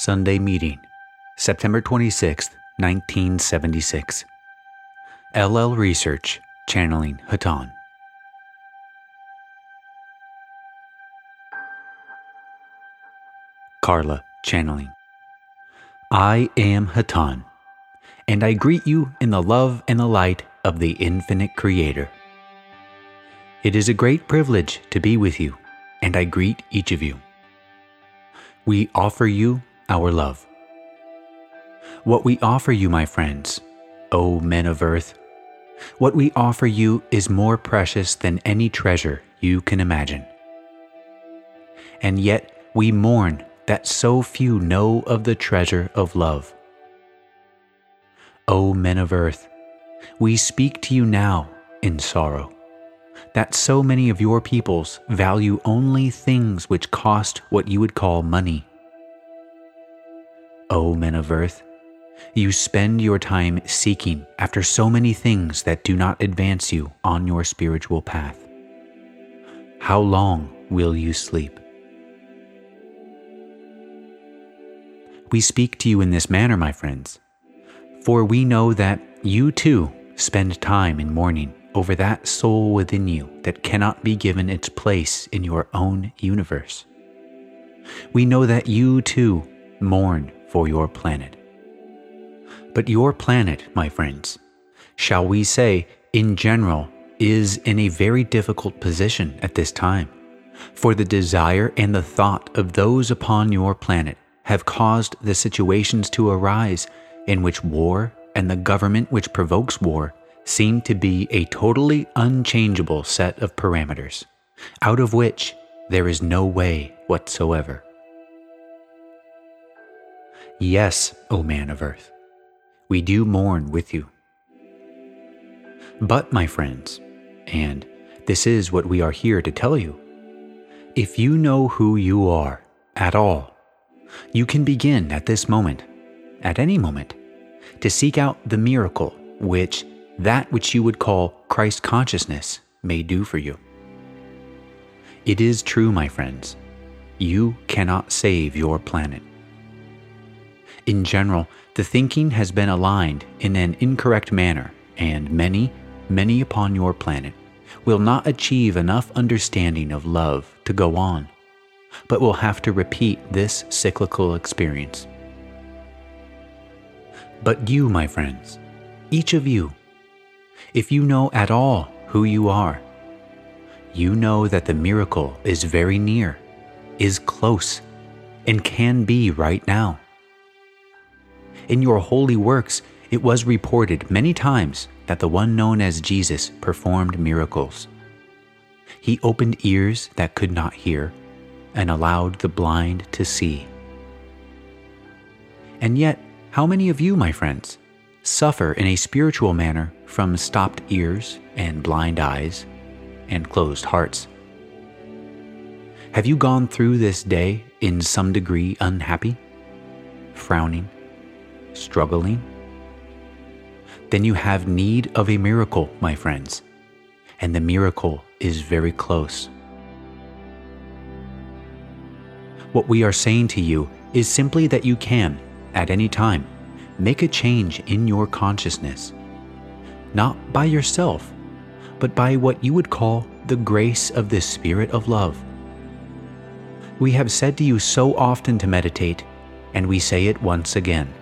Sunday Meeting, September 26, 1976. LL Research, channeling Hatonn. Carla, channeling. I am Hatonn, and I greet you in the love and the light of the infinite Creator. It is a great privilege to be with you, and I greet each of you. We offer you our love. What we offer you, my friends, O men of earth, what we offer you is more precious than any treasure you can imagine. And yet we mourn that so few know of the treasure of love. O men of earth, we speak to you now in sorrow that so many of your peoples value only things which cost what you would call money. O men of earth, you spend your time seeking after so many things that do not advance you on your spiritual path. How long will you sleep? We speak to you in this manner, my friends, for we know that you too spend time in mourning over that soul within you that cannot be given its place in your own universe. We know that you too mourn for your planet. But your planet, my friends, shall we say, in general, is in a very difficult position at this time, for the desire and the thought of those upon your planet have caused the situations to arise in which war and the government which provokes war seem to be a totally unchangeable set of parameters, out of which there is no way whatsoever. Yes, O man of earth, we do mourn with you. But, my friends, and this is what we are here to tell you, if you know who you are at all, you can begin at this moment, at any moment, to seek out the miracle which that which you would call Christ consciousness may do for you. It is true, my friends, you cannot save your planet. In general, the thinking has been aligned in an incorrect manner, and many, many upon your planet will not achieve enough understanding of love to go on, but will have to repeat this cyclical experience. But you, my friends, each of you, if you know at all who you are, you know that the miracle is very near, is close, and can be right now. In your holy works, it was reported many times that the one known as Jesus performed miracles. He opened ears that could not hear and allowed the blind to see. And yet, how many of you, my friends, suffer in a spiritual manner from stopped ears and blind eyes and closed hearts. Have you gone through this day in some degree unhappy, frowning, struggling? Then you have need of a miracle, my friends, and the miracle is very close. What we are saying to you is simply that you can, at any time, make a change in your consciousness, not by yourself, but by what you would call the grace of the Spirit of love. We have said to you so often to meditate, and we say it once again.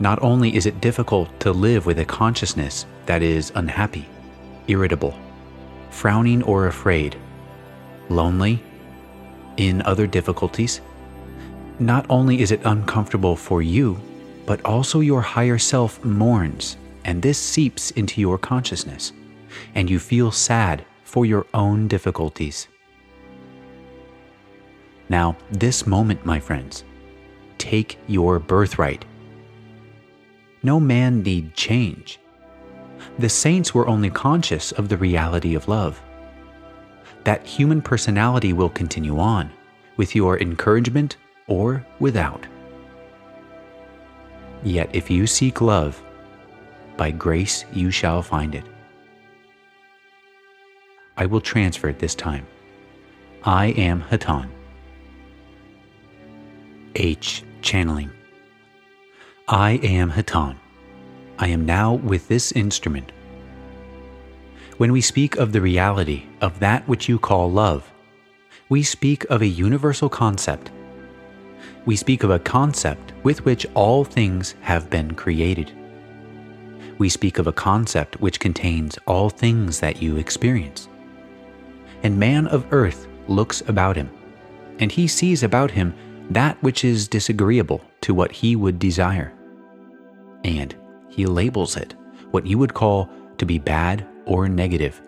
Not only is it difficult to live with a consciousness that is unhappy, irritable, frowning or afraid, lonely, in other difficulties, not only is it uncomfortable for you, but also your higher self mourns, and this seeps into your consciousness, and you feel sad for your own difficulties. Now, this moment, my friends, take your birthright. No man need change. The saints were only conscious of the reality of love. That human personality will continue on with your encouragement or without. Yet if you seek love, by grace you shall find it. I will transfer it this time. I am Hatonn. H. Channeling. I am Hatonn. I am now with this instrument. When we speak of the reality of that which you call love, we speak of a universal concept. We speak of a concept with which all things have been created. We speak of a concept which contains all things that you experience. And man of earth looks about him, and he sees about him that which is disagreeable to what he would desire. And he labels it what you would call to be bad or negative.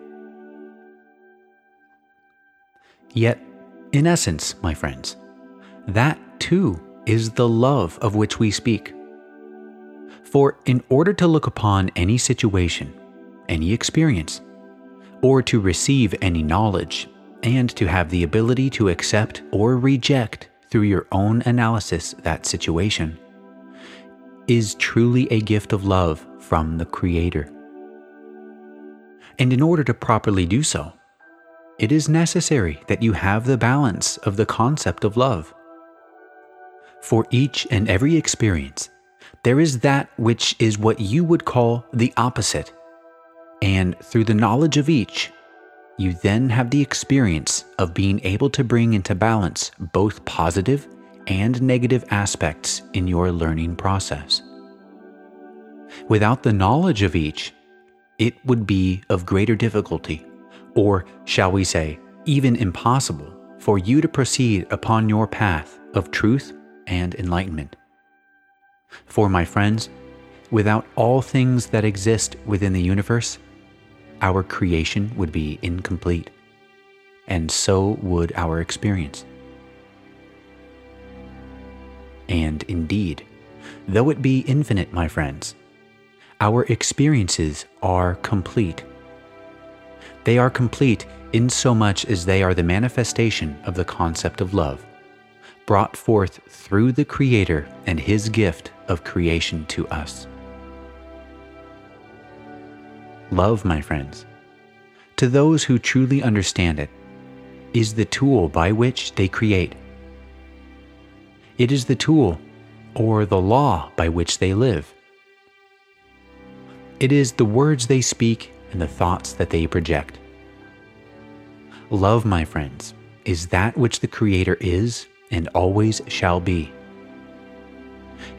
Yet, in essence, my friends, that too is the love of which we speak. For in order to look upon any situation, any experience, or to receive any knowledge, and to have the ability to accept or reject through your own analysis that situation, is truly a gift of love from the Creator. And in order to properly do so, it is necessary that you have the balance of the concept of love. For each and every experience, there is that which is what you would call the opposite. And through the knowledge of each, you then have the experience of being able to bring into balance both positive and negative aspects in your learning process. Without the knowledge of each, it would be of greater difficulty, or shall we say, even impossible, for you to proceed upon your path of truth and enlightenment. For my friends, without all things that exist within the universe, our creation would be incomplete, and so would our experience. And indeed, though it be infinite, my friends, our experiences are complete. They are complete in so much as they are the manifestation of the concept of love, brought forth through the Creator and His gift of creation to us. Love, my friends, to those who truly understand it, is the tool by which they create. It is the tool or the law by which they live. It is the words they speak and the thoughts that they project. Love, my friends, is that which the Creator is and always shall be.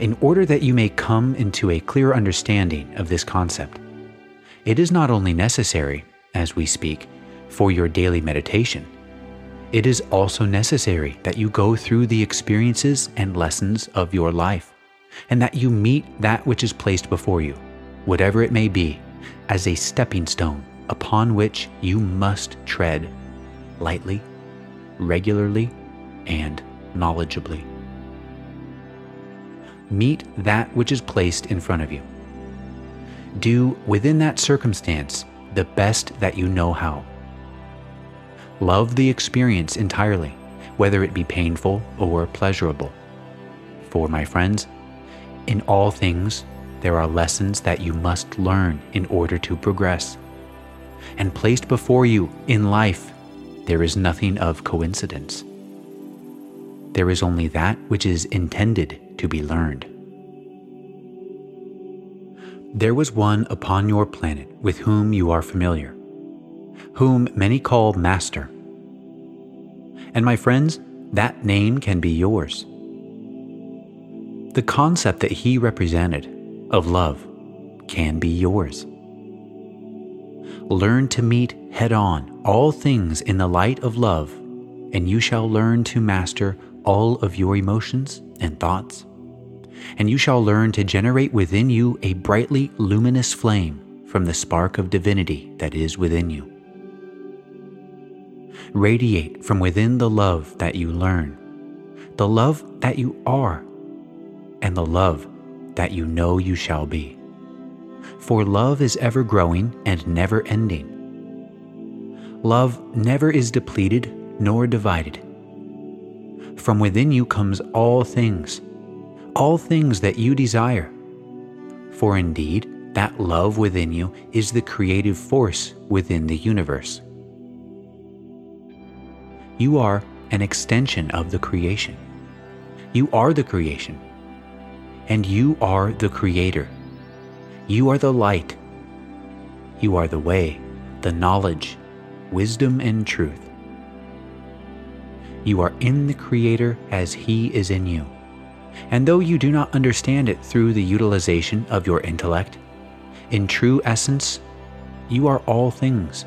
In order that you may come into a clear understanding of this concept, it is not only necessary, as we speak, for your daily meditation, it is also necessary that you go through the experiences and lessons of your life, and that you meet that which is placed before you whatever it may be, as a stepping stone upon which you must tread lightly, regularly, and knowledgeably. Meet that which is placed in front of you. Do within that circumstance the best that you know how. Love the experience entirely, whether it be painful or pleasurable. For my friends, in all things there are lessons that you must learn in order to progress. And placed before you in life, there is nothing of coincidence. There is only that which is intended to be learned. There was one upon your planet with whom you are familiar, whom many call Master. And my friends, that name can be yours. The concept that he represented of love can be yours. Learn to meet head on all things in the light of love, and you shall learn to master all of your emotions and thoughts. And you shall learn to generate within you a brightly luminous flame from the spark of divinity that is within you. Radiate from within the love that you learn, the love that you are, and the love that you know you shall be. For love is ever growing and never ending. Love never is depleted nor divided. From within you comes all things, all things that you desire. For indeed, that love within you is the creative force within the universe. You are an extension of the creation. You are the creation. And you are the creator. You are the light. You are the way, the knowledge, wisdom, and truth. You are in the Creator as He is in you. And though you do not understand it through the utilization of your intellect, in true essence, you are all things.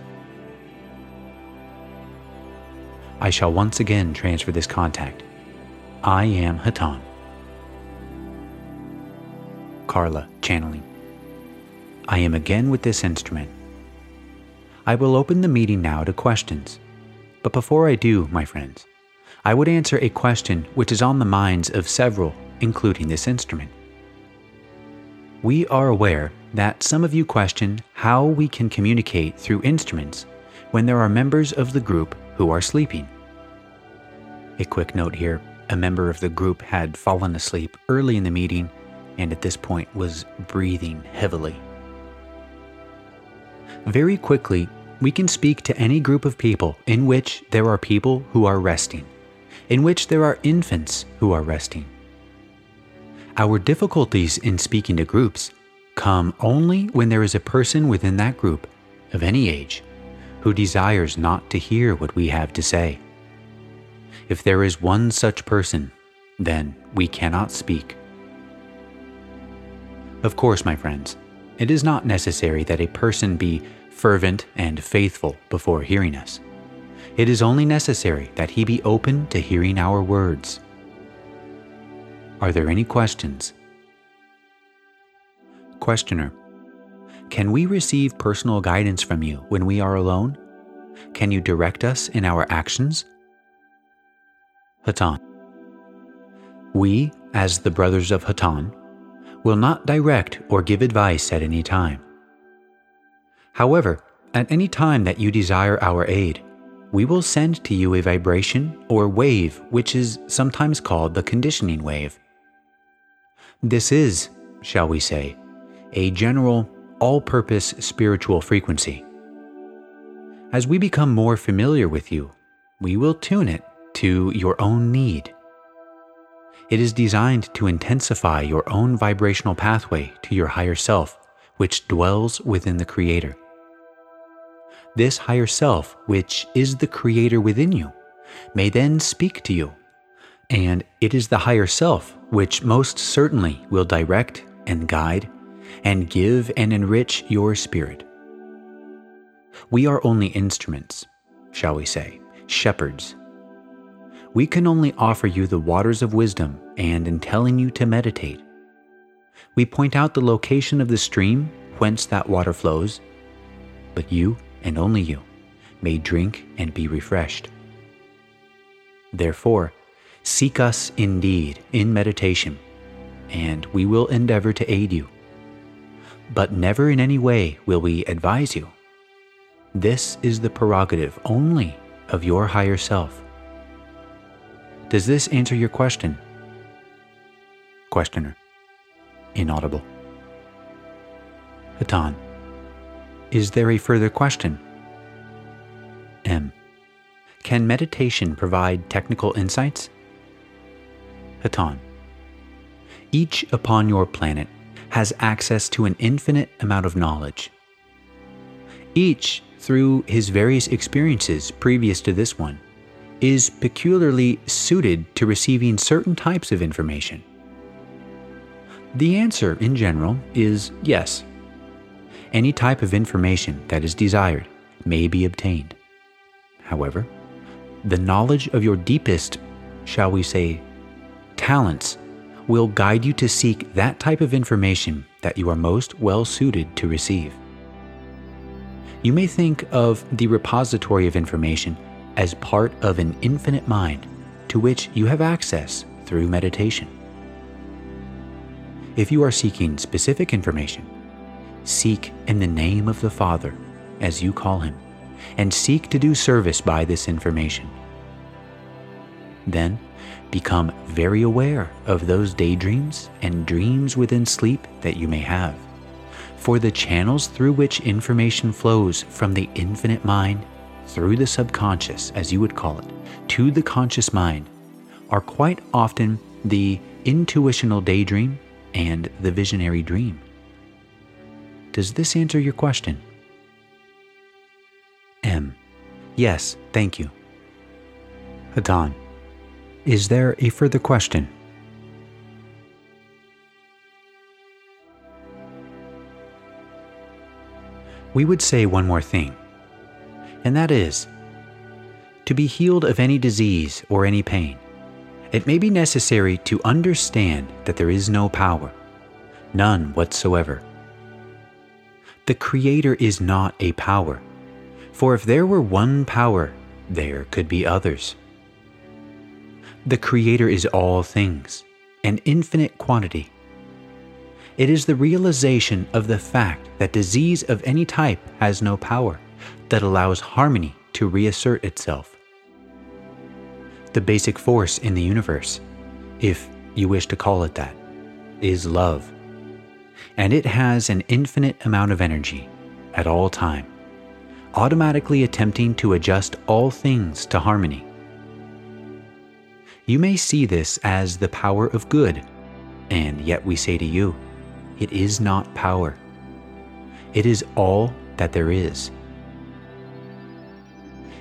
I shall once again transfer this contact. I am Hatonn. Carla, channeling. I am again with this instrument. I will open the meeting now to questions. But before I do, my friends, I would answer a question which is on the minds of several, including this instrument. We are aware that some of you question how we can communicate through instruments when there are members of the group who are sleeping. A quick note here a member of the group had fallen asleep early in the meeting and at this point was breathing heavily. Very quickly, we can speak to any group of people in which there are people who are resting in which there are infants who are resting. Our difficulties in speaking to groups come only when there is a person within that group, of any age, who desires not to hear what we have to say. If there is one such person, then we cannot speak. Of course, my friends, it is not necessary that a person be fervent and faithful before hearing us. It is only necessary that he be open to hearing our words. Are there any questions? Questioner Can we receive personal guidance from you when we are alone? Can you direct us in our actions? Hatonn We, as the brothers of Hatonn, will not direct or give advice at any time. However, at any time that you desire our aid, we will send to you a vibration or wave, which is sometimes called the conditioning wave. This is, shall we say, a general, all purpose spiritual frequency. As we become more familiar with you, we will tune it to your own need. It is designed to intensify your own vibrational pathway to your higher self, which dwells within the Creator this higher self, which is the creator within you, may then speak to you. And it is the higher self which most certainly will direct and guide and give and enrich your spirit. We are only instruments, shall we say, shepherds. We can only offer you the waters of wisdom and in telling you to meditate. We point out the location of the stream whence that water flows, but you and only you, may drink and be refreshed. Therefore, seek us indeed in meditation, and we will endeavor to aid you. But never in any way will we advise you. This is the prerogative only of your higher self. Does this answer your question? Questioner. Inaudible. Hatonn. Is there a further question? M. Can meditation provide technical insights? Hatonn. Each upon your planet has access to an infinite amount of knowledge. Each, through his various experiences previous to this one, is peculiarly suited to receiving certain types of information. The answer, in general, is yes any type of information that is desired may be obtained. However, the knowledge of your deepest, shall we say, talents will guide you to seek that type of information that you are most well suited to receive. You may think of the repository of information as part of an infinite mind to which you have access through meditation. If you are seeking specific information, Seek in the name of the Father, as you call him, and seek to do service by this information. Then become very aware of those daydreams and dreams within sleep that you may have. For the channels through which information flows from the infinite mind, through the subconscious, as you would call it, to the conscious mind, are quite often the intuitional daydream and the visionary dream. Does this answer your question? M. Yes, thank you. Hatonn, is there a further question? We would say one more thing, and that is to be healed of any disease or any pain, it may be necessary to understand that there is no power, none whatsoever. The Creator is not a power, for if there were one power, there could be others. The Creator is all things, an infinite quantity. It is the realization of the fact that disease of any type has no power that allows harmony to reassert itself. The basic force in the universe, if you wish to call it that, is love. And it has an infinite amount of energy at all time automatically attempting to adjust all things to harmony. You may see this as the power of good, and yet we say to you, it is not power. It is all that there is.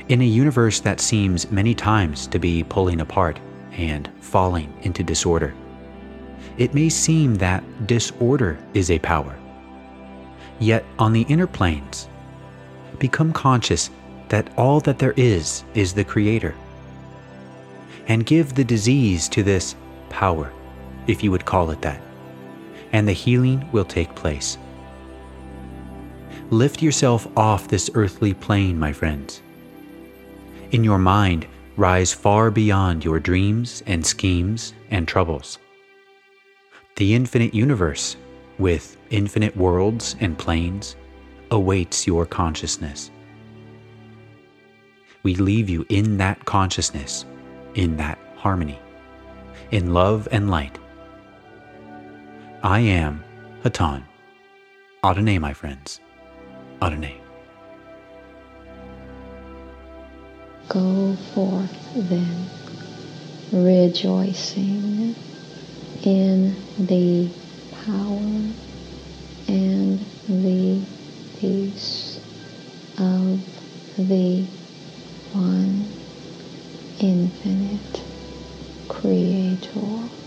In a universe that seems many times to be pulling apart and falling into disorder, it may seem that disorder is a power. Yet on the inner planes, become conscious that all that there is is the Creator. And give the disease to this power, if you would call it that, and the healing will take place. Lift yourself off this earthly plane, my friends. In your mind, rise far beyond your dreams and schemes and troubles. The infinite universe, with infinite worlds and planes, awaits your consciousness. We leave you in that consciousness, in that harmony, in love and light. I am Hatonn. Adonai, my friends. Adonai. Go forth then, rejoicing in the power and the peace of the one infinite creator.